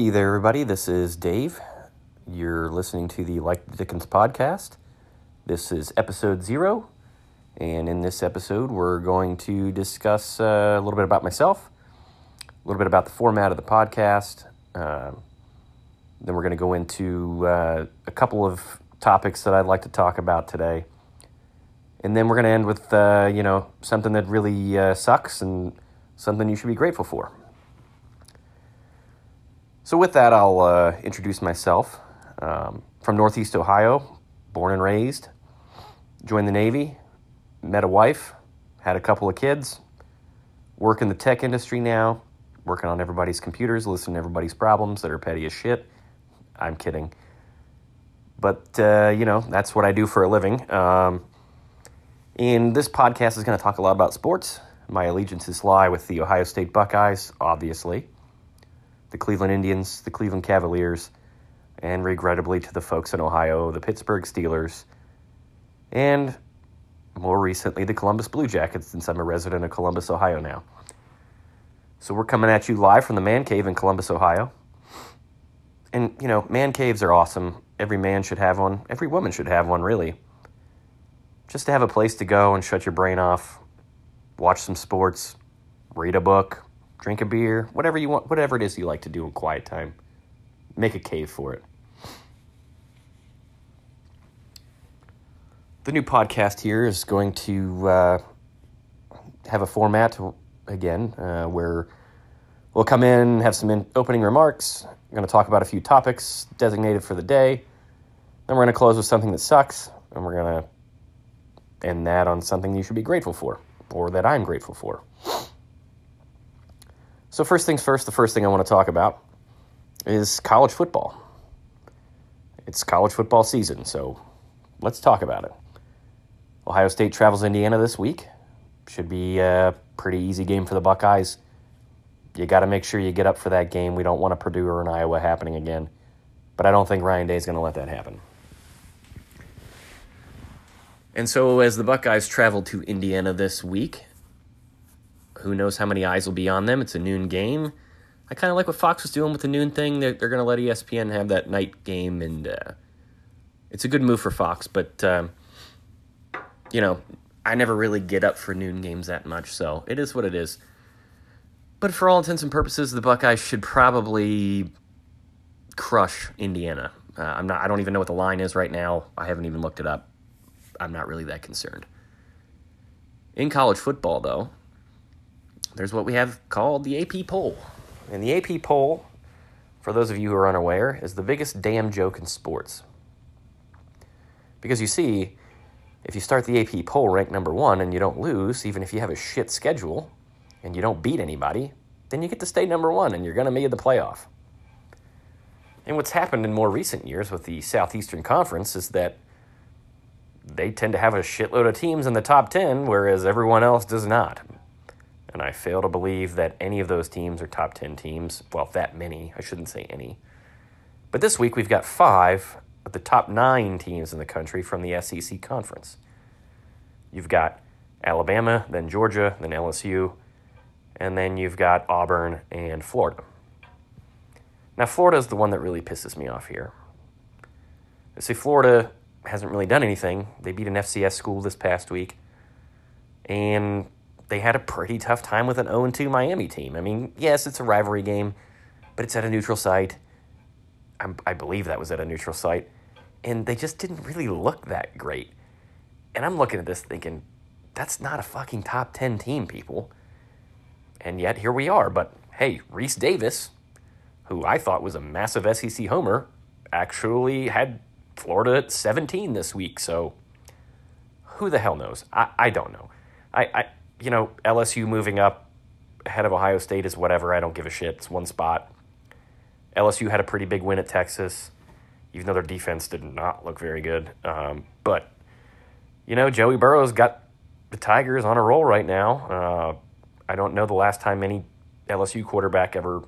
Hey there, everybody. This is Dave. You're listening to the Like the Dickens podcast. This is episode zero. And in this episode, we're going to discuss uh, a little bit about myself, a little bit about the format of the podcast. Uh, then we're going to go into uh, a couple of topics that I'd like to talk about today. And then we're going to end with, uh, you know, something that really uh, sucks and something you should be grateful for. So, with that, I'll uh, introduce myself. Um, from Northeast Ohio, born and raised, joined the Navy, met a wife, had a couple of kids, work in the tech industry now, working on everybody's computers, listening to everybody's problems that are petty as shit. I'm kidding. But, uh, you know, that's what I do for a living. Um, and this podcast is going to talk a lot about sports. My allegiances lie with the Ohio State Buckeyes, obviously, the Cleveland Indians, the Cleveland Cavaliers, and regrettably to the folks in Ohio, the Pittsburgh Steelers, and more recently, the Columbus Blue Jackets, since I'm a resident of Columbus, Ohio now. So we're coming at you live from the Man Cave in Columbus, Ohio. And, you know, man caves are awesome. Every man should have one. Every woman should have one, really. Just to have a place to go and shut your brain off, watch some sports, read a book, drink a beer, whatever you want, whatever it is you like to do in quiet time. Make a cave for it. The new podcast here is going to uh, have a format again uh, where we'll come in, have some in- opening remarks. We're going to talk about a few topics designated for the day. Then we're going to close with something that sucks, and we're going to end that on something you should be grateful for, or that I'm grateful for. So, first things first, the first thing I want to talk about is college football. It's college football season, so let's talk about it. Ohio State travels Indiana this week. Should be a pretty easy game for the Buckeyes. You got to make sure you get up for that game. We don't want a Purdue or an Iowa happening again. But I don't think Ryan Day is going to let that happen. And so, as the Buckeyes travel to Indiana this week, who knows how many eyes will be on them? It's a noon game. I kind of like what Fox was doing with the noon thing. They're, they're going to let ESPN have that night game, and uh, it's a good move for Fox. But um, you know, I never really get up for noon games that much, so it is what it is. But for all intents and purposes, the Buckeyes should probably crush Indiana. Uh, I'm not. I don't even know what the line is right now. I haven't even looked it up. I'm not really that concerned. In college football, though, there's what we have called the AP poll, and the AP poll, for those of you who are unaware, is the biggest damn joke in sports. Because you see, if you start the AP poll ranked number one and you don't lose, even if you have a shit schedule and you don't beat anybody, then you get to stay number one and you're going to make the playoff. And what's happened in more recent years with the Southeastern Conference is that they tend to have a shitload of teams in the top 10, whereas everyone else does not. And I fail to believe that any of those teams are top 10 teams. Well, that many. I shouldn't say any. But this week we've got five of the top nine teams in the country from the SEC conference. You've got Alabama, then Georgia, then LSU, and then you've got Auburn and Florida. Now, Florida is the one that really pisses me off here. See, Florida hasn't really done anything. They beat an FCS school this past week, and they had a pretty tough time with an 0 2 Miami team. I mean, yes, it's a rivalry game, but it's at a neutral site. I'm, I believe that was at a neutral site, and they just didn't really look that great. And I'm looking at this thinking, that's not a fucking top 10 team, people. And yet here we are. But hey, Rece Davis, who I thought was a massive SEC homer, actually had Florida at 17 this week. So who the hell knows? I, I don't know. I, I, you know, LSU moving up ahead of Ohio State is whatever. I don't give a shit. It's one spot. LSU had a pretty big win at Texas, even though their defense did not look very good. Um, but, you know, Joey Burrow's got the Tigers on a roll right now. Uh, I don't know the last time any LSU quarterback ever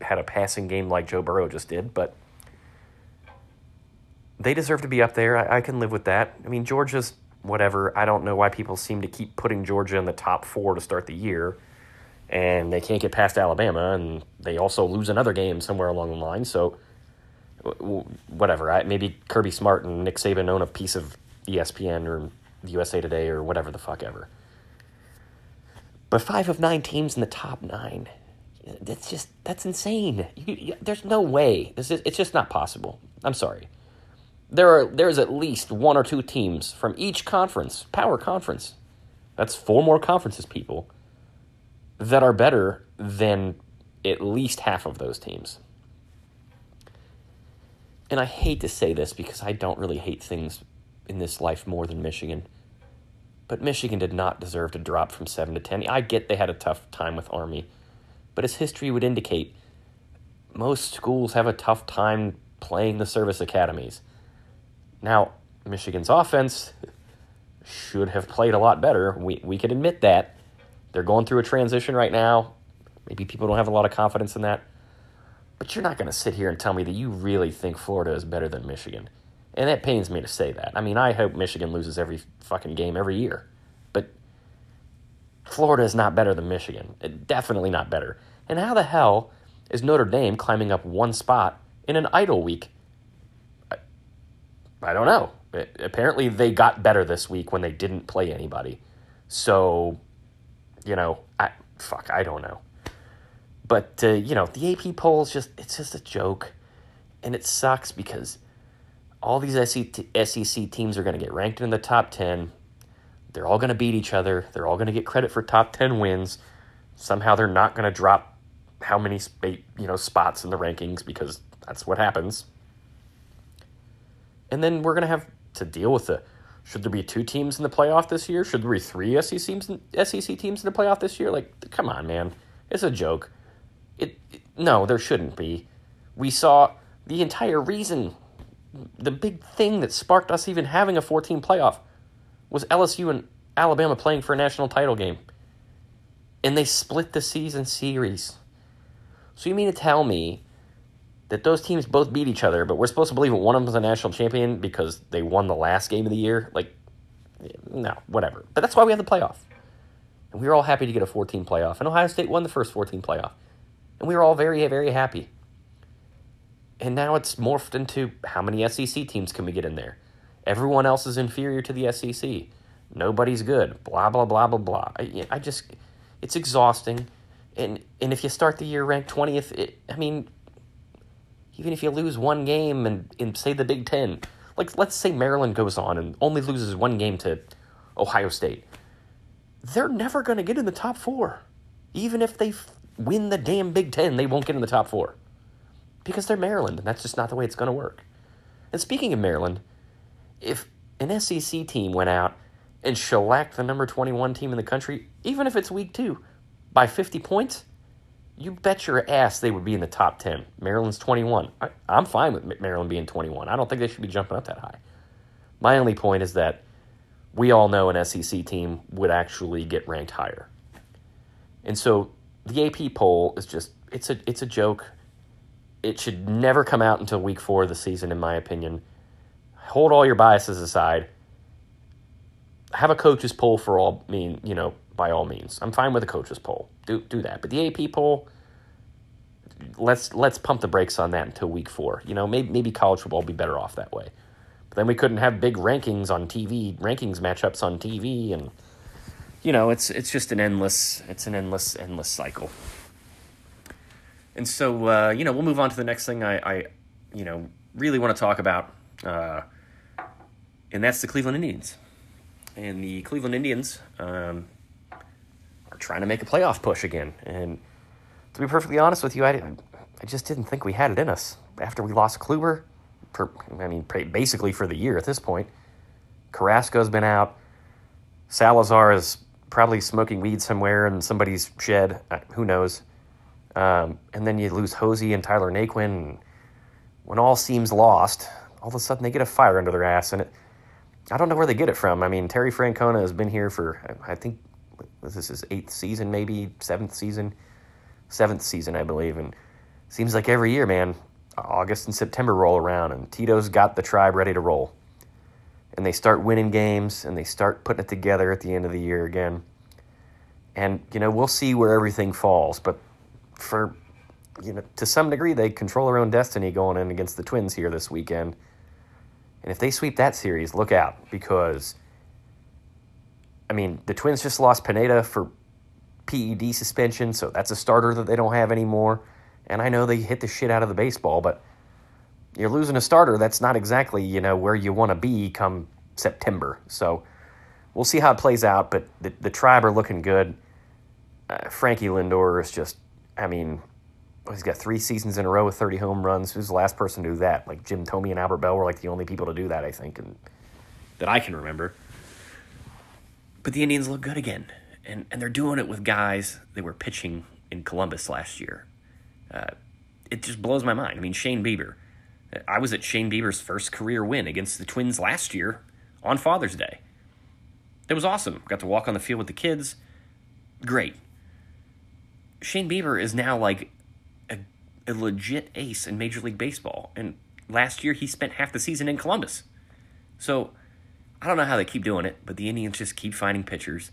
had a passing game like Joe Burrow just did, but they deserve to be up there. I, I can live with that. I mean, Georgia's whatever. I don't know why people seem to keep putting Georgia in the top four to start the year and they can't get past Alabama, and they also lose another game somewhere along the line. So, whatever. I, maybe Kirby Smart and Nick Saban own a piece of ESPN or USA Today or whatever the fuck ever. But five of nine teams in the top nine. That's just that's insane. You, you, there's no way. This is it's just not possible. I'm sorry. There are there's at least one or two teams from each conference, power conference. That's four more conferences, people that are better than at least half of those teams. And I hate to say this because I don't really hate things in this life more than Michigan. But Michigan did not deserve to drop from 7 to 10. I get they had a tough time with Army, but as history would indicate, most schools have a tough time playing the service academies. Now, Michigan's offense should have played a lot better. We, we can admit that. They're going through a transition right now. Maybe people don't have a lot of confidence in that. But you're not going to sit here and tell me that you really think Florida is better than Michigan. And that pains me to say that. I mean, I hope Michigan loses every fucking game every year. But Florida is not better than Michigan. Definitely not better. And how the hell is Notre Dame climbing up one spot in an idle week? I, don't know. apparently, they got better this week when they didn't play anybody. So you know, I fuck, I don't know. But uh, you know, the AP polls just it's just a joke, and it sucks because all these SEC teams are going to get ranked in the top ten. They're all going to beat each other. They're all going to get credit for top ten wins. Somehow they're not going to drop how many you know spots in the rankings because that's what happens. And then we're going to have to deal with the should there be two teams in the playoff this year? Should there be three SEC teams, in, SEC teams in the playoff this year? Like, come on, man. It's a joke. It, it no, there shouldn't be. We saw the entire reason, the big thing that sparked us even having a 14 playoff was LSU and Alabama playing for a national title game. And they split the season series. So you mean to tell me that those teams both beat each other, but we're supposed to believe that one of them is a national champion because they won the last game of the year. Like, no, whatever. But that's why we have the playoff. And we were all happy to get a 14 playoff. And Ohio State won the first 14 playoff. And we were all very, very happy. And now it's morphed into how many SEC teams can we get in there? Everyone else is inferior to the SEC. Nobody's good. Blah, blah, blah, blah, blah. I, I just, it's exhausting. And, and if you start the year ranked 20th, it, I mean, even if you lose one game and in say the Big Ten, like let's say Maryland goes on and only loses one game to Ohio State, they're never going to get in the top four. Even if they win the damn Big Ten, they won't get in the top four because they're Maryland, and that's just not the way it's going to work. And speaking of Maryland, if an SEC team went out and shellacked the number 21 team in the country, even if it's week two, by 50 points, you bet your ass they would be in the top 10. Maryland's 21. I, am fine with Maryland being 21. I don't think they should be jumping up that high. My only point is that we all know an SEC team would actually get ranked higher. And so the AP poll is just it's a it's a joke. It should never come out until week 4 of the season in my opinion. Hold all your biases aside. Have a coaches poll for all I mean, you know, by all means. I'm fine with a coaches poll. Do do that. But the AP poll, let's let's pump the brakes on that until week four. You know, maybe maybe college football will be better off that way. But then we couldn't have big rankings on TV, rankings matchups on TV, and you know, it's it's just an endless it's an endless endless cycle. And so uh, you know, we'll move on to the next thing I, I you know really want to talk about, uh, and that's the Cleveland Indians. And the Cleveland Indians, um, trying to make a playoff push again. And to be perfectly honest with you, I, I just didn't think we had it in us after we lost Kluber. I mean, basically for the year at this point. Carrasco's been out. Salazar is probably smoking weed somewhere in somebody's shed. Uh, who knows? Um, and then you lose José and Tyler Naquin. And when all seems lost, all of a sudden they get a fire under their ass. And it, I don't know where they get it from. I mean, Terry Francona has been here for, I think, this is his eighth season, maybe seventh season, seventh season, I believe. And seems like every year, man, August and September roll around, and Tito's got the tribe ready to roll. And they start winning games, and they start putting it together at the end of the year again. And, you know, we'll see where everything falls. But for, you know, to some degree, they control their own destiny going in against the Twins here this weekend. And if they sweep that series, look out because, I mean, the Twins just lost Pineda for PED suspension, so that's a starter that they don't have anymore. And I know they hit the shit out of the baseball, but you're losing a starter that's not exactly, you know, where you want to be come September. So we'll see how it plays out, but the, the tribe are looking good. Uh, Frankie Lindor is just, I mean, he's got three seasons in a row with 30 home runs. Who's the last person to do that? Like Jim Thome and Albert Belle were like the only people to do that, I think, and that I can remember. But the Indians look good again, and and they're doing it with guys they were pitching in Columbus last year. Uh, it just blows my mind. I mean, Shane Bieber. I was at Shane Bieber's first career win against the Twins last year on Father's Day. It was awesome. Got to walk on the field with the kids. Great. Shane Bieber is now like a, a legit ace in Major League Baseball. And last year he spent half the season in Columbus. So I don't know how they keep doing it, but the Indians just keep finding pitchers.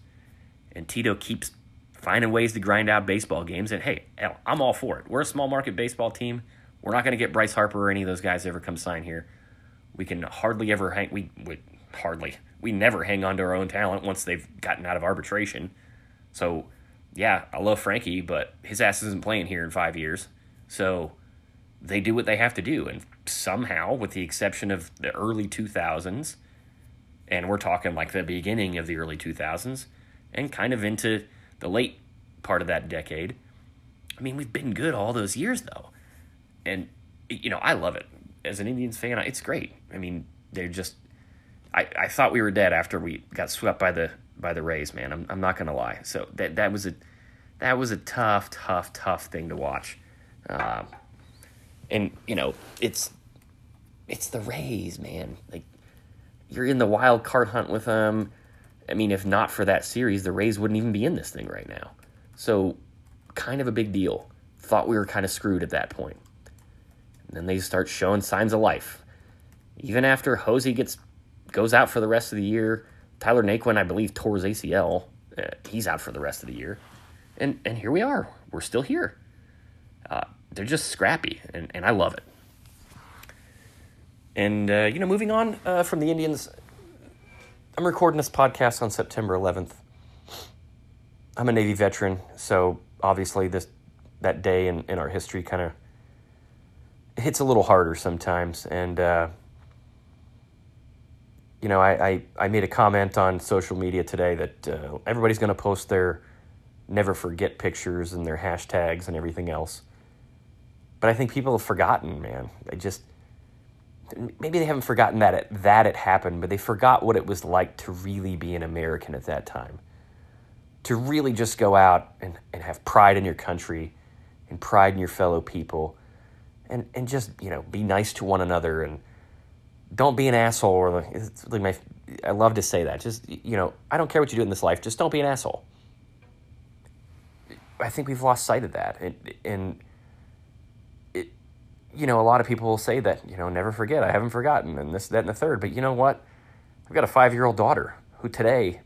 And Tito keeps finding ways to grind out baseball games. And hey, I'm all for it. We're a small market baseball team. We're not going to get Bryce Harper or any of those guys ever come sign here. We can hardly ever hang. We would hardly. We never hang on to our own talent once they've gotten out of arbitration. So, yeah, I love Frankie, but his ass isn't playing here in five years. So they do what they have to do. And somehow, with the exception of the early 2000s, and we're talking like the beginning of the early 2000s, and kind of into the late part of that decade, I mean, we've been good all those years, though. And, you know, I love it. As an Indians fan, it's great. I mean, they're just I, I thought we were dead after we got swept by the by the Rays, man. I'm I'm not gonna lie. So that that was a that was a tough, tough, tough thing to watch. Uh, and you know, it's it's the Rays, man. Like you're in the wild card hunt with them. I mean, if not for that series, the Rays wouldn't even be in this thing right now. So, kind of a big deal. Thought we were kind of screwed at that point. And then they start showing signs of life. Even after José gets goes out for the rest of the year. Tyler Naquin, I believe, tore his ACL. Uh, he's out for the rest of the year. And and here we are. We're still here. Uh, they're just scrappy, and, and I love it. And, uh, you know, moving on uh, from the Indians, I'm recording this podcast on September 11th. I'm a Navy veteran, so obviously this that day in, in our history kind of hits a little harder sometimes. And, uh, you know, I, I, I, made a comment on social media today that uh, everybody's going to post their never forget pictures and their hashtags and everything else. But I think people have forgotten, man. I just maybe they haven't forgotten that it, that it happened, but they forgot what it was like to really be an American at that time. To really just go out and, and have pride in your country and pride in your fellow people and, and just, you know, be nice to one another and don't be an asshole or like, it's like my I love to say that. Just you know, I don't care what you do in this life, just don't be an asshole. I think we've lost sight of that. And, and you know, a lot of people will say that, you know, never forget, I haven't forgotten and this that and the third, but you know what? I've got a 5-year-old daughter who today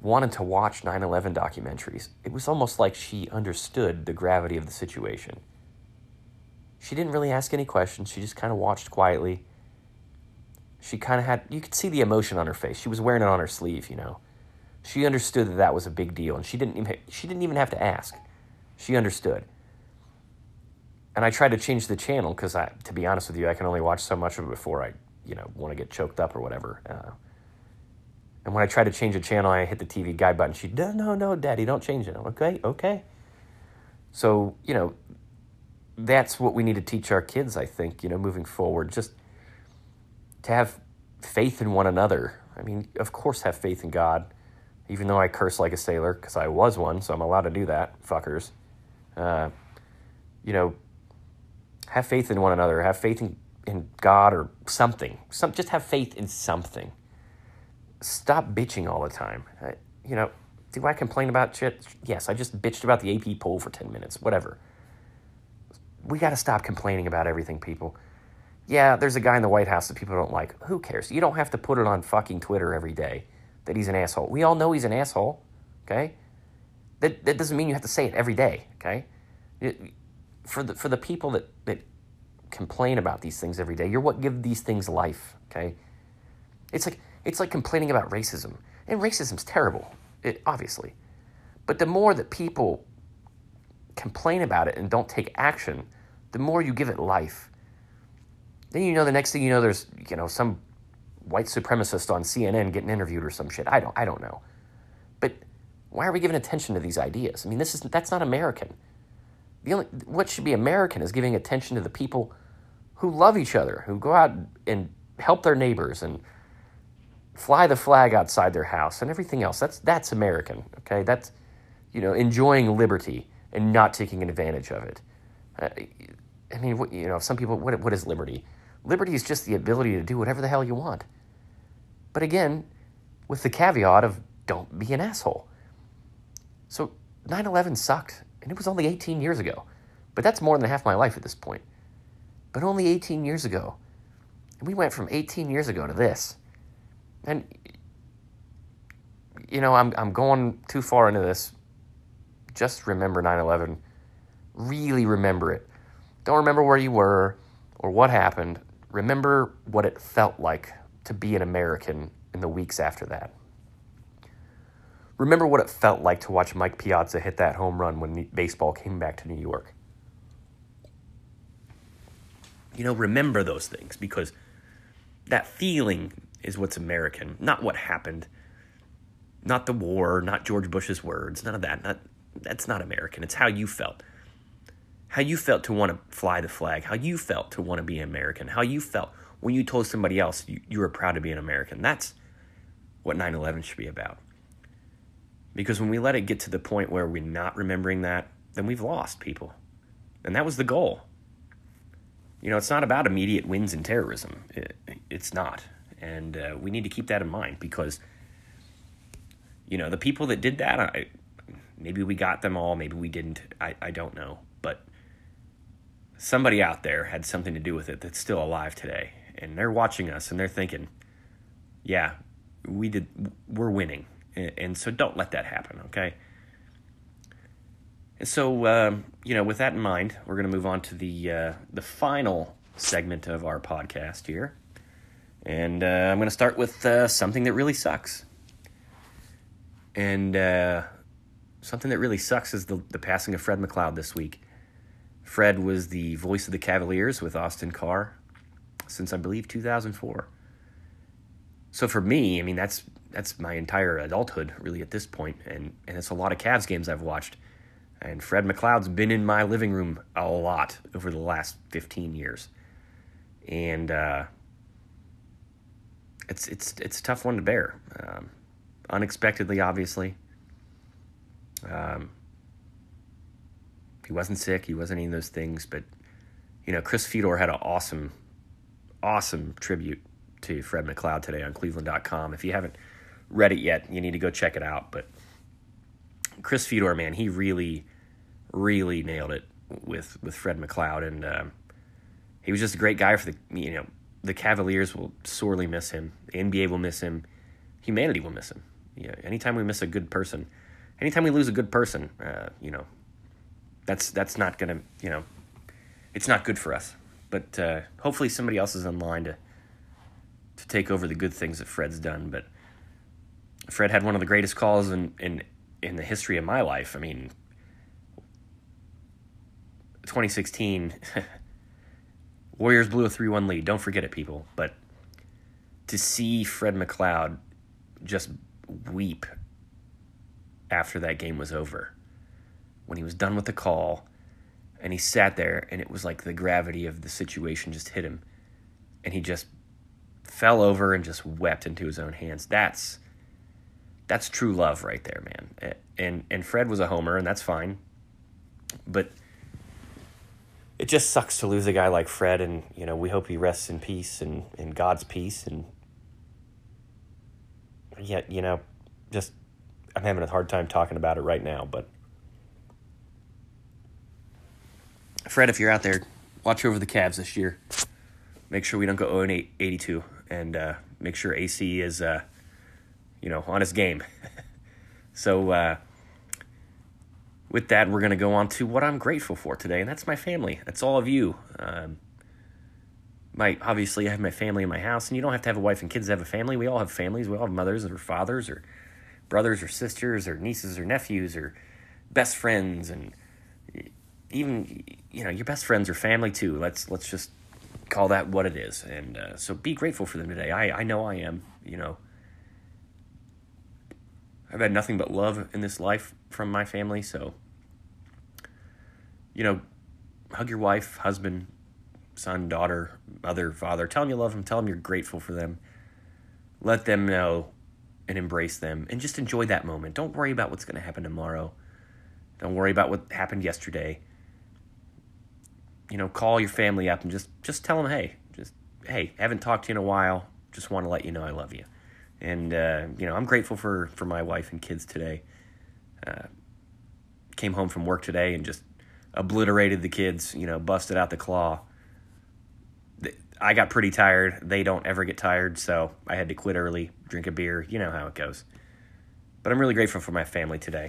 wanted to watch 9/11 documentaries. It was almost like she understood the gravity of the situation. She didn't really ask any questions. She just kind of watched quietly she kind of had, you could see the emotion on her face. She was wearing it on her sleeve, you know. She understood that that was a big deal, and she didn't even, she didn't even have to ask. She understood. And I tried to change the channel because, I, to be honest with you, I can only watch so much of it before I, you know, want to get choked up or whatever. Uh, and when I tried to change the channel, I hit the TV guide button. She, no, no, no, Daddy, don't change it. okay, okay. So, you know, that's what we need to teach our kids, I think, you know, moving forward. Just – to have faith in one another. I mean, of course, have faith in God, even though I curse like a sailor because I was one, so I'm allowed to do that, fuckers. Uh, you know, have faith in one another. Have faith in, in God or something. Some just have faith in something. Stop bitching all the time. I, you know, do I complain about shit? Yes, I just bitched about the AP poll for ten minutes. Whatever. We got to stop complaining about everything, people yeah, there's a guy in the White House that people don't like. Who cares? You don't have to put it on fucking Twitter every day that he's an asshole. We all know he's an asshole, okay? that, that doesn't mean you have to say it every day, okay? It, for the for the people that, that complain about these things every day, you're what give these things life, okay? It's like it's like complaining about racism. And racism's terrible, it, obviously. But the more that people complain about it and don't take action, the more you give it life. Then you know the next thing you know there's, you know, some white supremacist on CNN getting interviewed or some shit. I don't I don't know. But why are we giving attention to these ideas? I mean, this is that's not American. The only what should be American is giving attention to the people who love each other, who go out and help their neighbors and fly the flag outside their house and everything else. That's that's American. Okay, that's you know enjoying liberty and not taking advantage of it. Uh, I mean, what, you know, some people, what what is liberty? Liberty is just the ability to do whatever the hell you want. But again, with the caveat of don't be an asshole. So 9 11 sucked, and it was only 18 years ago. But that's more than half my life at this point. But only 18 years ago. And we went from 18 years ago to this. And, you know, I'm, I'm going too far into this. Just remember 9 11. Really remember it. Don't remember where you were or what happened. Remember what it felt like to be an American in the weeks after that. Remember what it felt like to watch Mike Piazza hit that home run when baseball came back to New York. You know, remember those things because that feeling is what's American, not what happened. Not the war, not George Bush's words, none of that. Not, that's not American. It's how you felt. How you felt to want to fly the flag, how you felt to want to be an American, how you felt when you told somebody else you, you were proud to be an American. That's what 9 11 should be about. Because when we let it get to the point where we're not remembering that, then we've lost people. And that was the goal. You know, it's not about immediate wins in terrorism. It, it's not. And uh, we need to keep that in mind because, you know, the people that did that, I, maybe we got them all, maybe we didn't. I, I don't know. But somebody out there had something to do with it that's still alive today. And they're watching us and they're thinking, yeah, we did, we're winning and so don't let that happen, okay? And so, um, you know, with that in mind, we're going to move on to the uh, the final segment of our podcast here, and uh, I'm going to start with uh, something that really sucks. And uh, something that really sucks is the the passing of Fred McLeod this week. Fred was the voice of the Cavaliers with Austin Carr since I believe 2004. So for me, I mean that's that's my entire adulthood really at this point, and and it's a lot of Cavs games I've watched, and Fred McLeod's been in my living room a lot over the last fifteen years, and uh, it's it's it's a tough one to bear, um, unexpectedly, obviously. Um, he wasn't sick, he wasn't any of those things, but you know, Chris Fedor had an awesome, awesome tribute to Fred McLeod today on Cleveland.com. If you haven't read it yet, you need to go check it out. But Chris Fedor, man, he really, really nailed it with with Fred McLeod, and um, he was just a great guy for the you know the Cavaliers will sorely miss him. The NBA will miss him. Humanity will miss him. Yeah, anytime we miss a good person, anytime we lose a good person, uh, you know, that's that's not gonna you know, it's not good for us. But uh, hopefully somebody else is in line to to take over the good things that Fred's done. But Fred had one of the greatest calls in in in the history of my life. I mean, 2016, Warriors blew a 3 1 lead. Don't forget it, people. But to see Fred McLeod just weep after that game was over, when he was done with the call, and he sat there, and it was like the gravity of the situation just hit him, and he just fell over and just wept into his own hands. That's that's true love right there, man. And and Fred was a homer, and that's fine. But it just sucks to lose a guy like Fred, and you know we hope he rests in peace and in God's peace. And yet, you know, just I'm having a hard time talking about it right now. But Fred, if you're out there, watch over the Cavs this year. Make sure we don't go 0 82, and uh, make sure AC is. Uh, you know, on his game. so, uh, with that, we're going to go on to what I'm grateful for today, and that's my family. That's all of you. Um, my obviously, I have my family in my house, and you don't have to have a wife and kids to have a family. We all have families. We all have mothers or fathers or brothers or sisters or nieces or nephews or best friends, and even you know your best friends are family too. Let's let's just call that what it is, and uh, so be grateful for them today. I I know I am. You know. I've had nothing but love in this life from my family. So, you know, hug your wife, husband, son, daughter, mother, father. Tell them you love them. Tell them you're grateful for them. Let them know and embrace them and just enjoy that moment. Don't worry about what's going to happen tomorrow. Don't worry about what happened yesterday. You know, call your family up and just just tell them, hey, just hey, haven't talked to you in a while. Just want to let you know I love you and uh, you know I'm grateful for for my wife and kids today. Uh, came home from work today and just obliterated the kids. You know, busted out the claw. I got pretty tired. They don't ever get tired, so I had to quit early, drink a beer. You know how it goes. But I'm really grateful for my family today.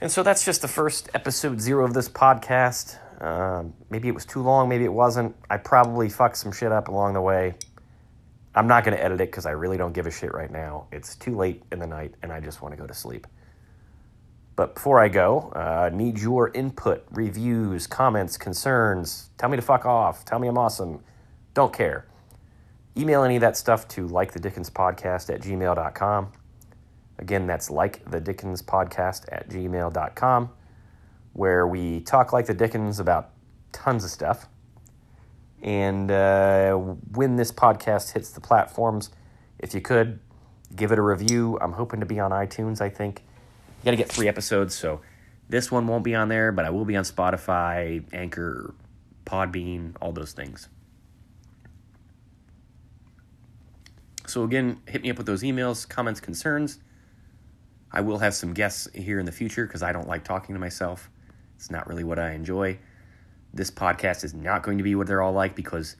And so that's just the first episode zero of this podcast. Um, maybe it was too long, maybe it wasn't. I probably fucked some shit up along the way. I'm not going to edit it because I really don't give a shit right now. It's too late in the night and I just want to go to sleep. But before I go, uh, need your input, reviews, comments, concerns. Tell me to fuck off. Tell me I'm awesome. Don't care. Email any of that stuff to like the Dickens podcast at gmail.com. Again, that's like the Dickens podcast at gmail.com, where we talk like the Dickens about tons of stuff. And uh, when this podcast hits the platforms, if you could give it a review, I'm hoping to be on iTunes. I think you got to get three episodes, so this one won't be on there, but I will be on Spotify, Anchor, Podbean, all those things. So again, hit me up with those emails, comments, concerns. I will have some guests here in the future because I don't like talking to myself. It's not really what I enjoy. This podcast is not going to be what they're all like because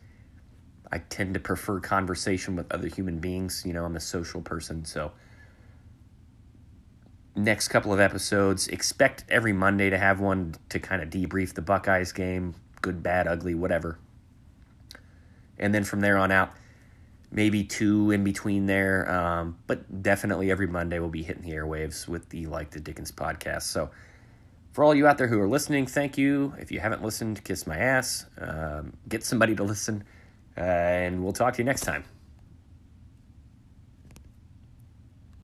I tend to prefer conversation with other human beings. You know, I'm a social person, so next couple of episodes, expect every Monday to have one to kind of debrief the Buckeyes game, good, bad, ugly, whatever. And then from there on out, maybe two in between there, um, but definitely every Monday we'll be hitting the airwaves with the Like the Dickens podcast. So for all you out there who are listening, thank you. If you haven't listened, kiss my ass. Um, get somebody to listen, uh, and we'll talk to you next time.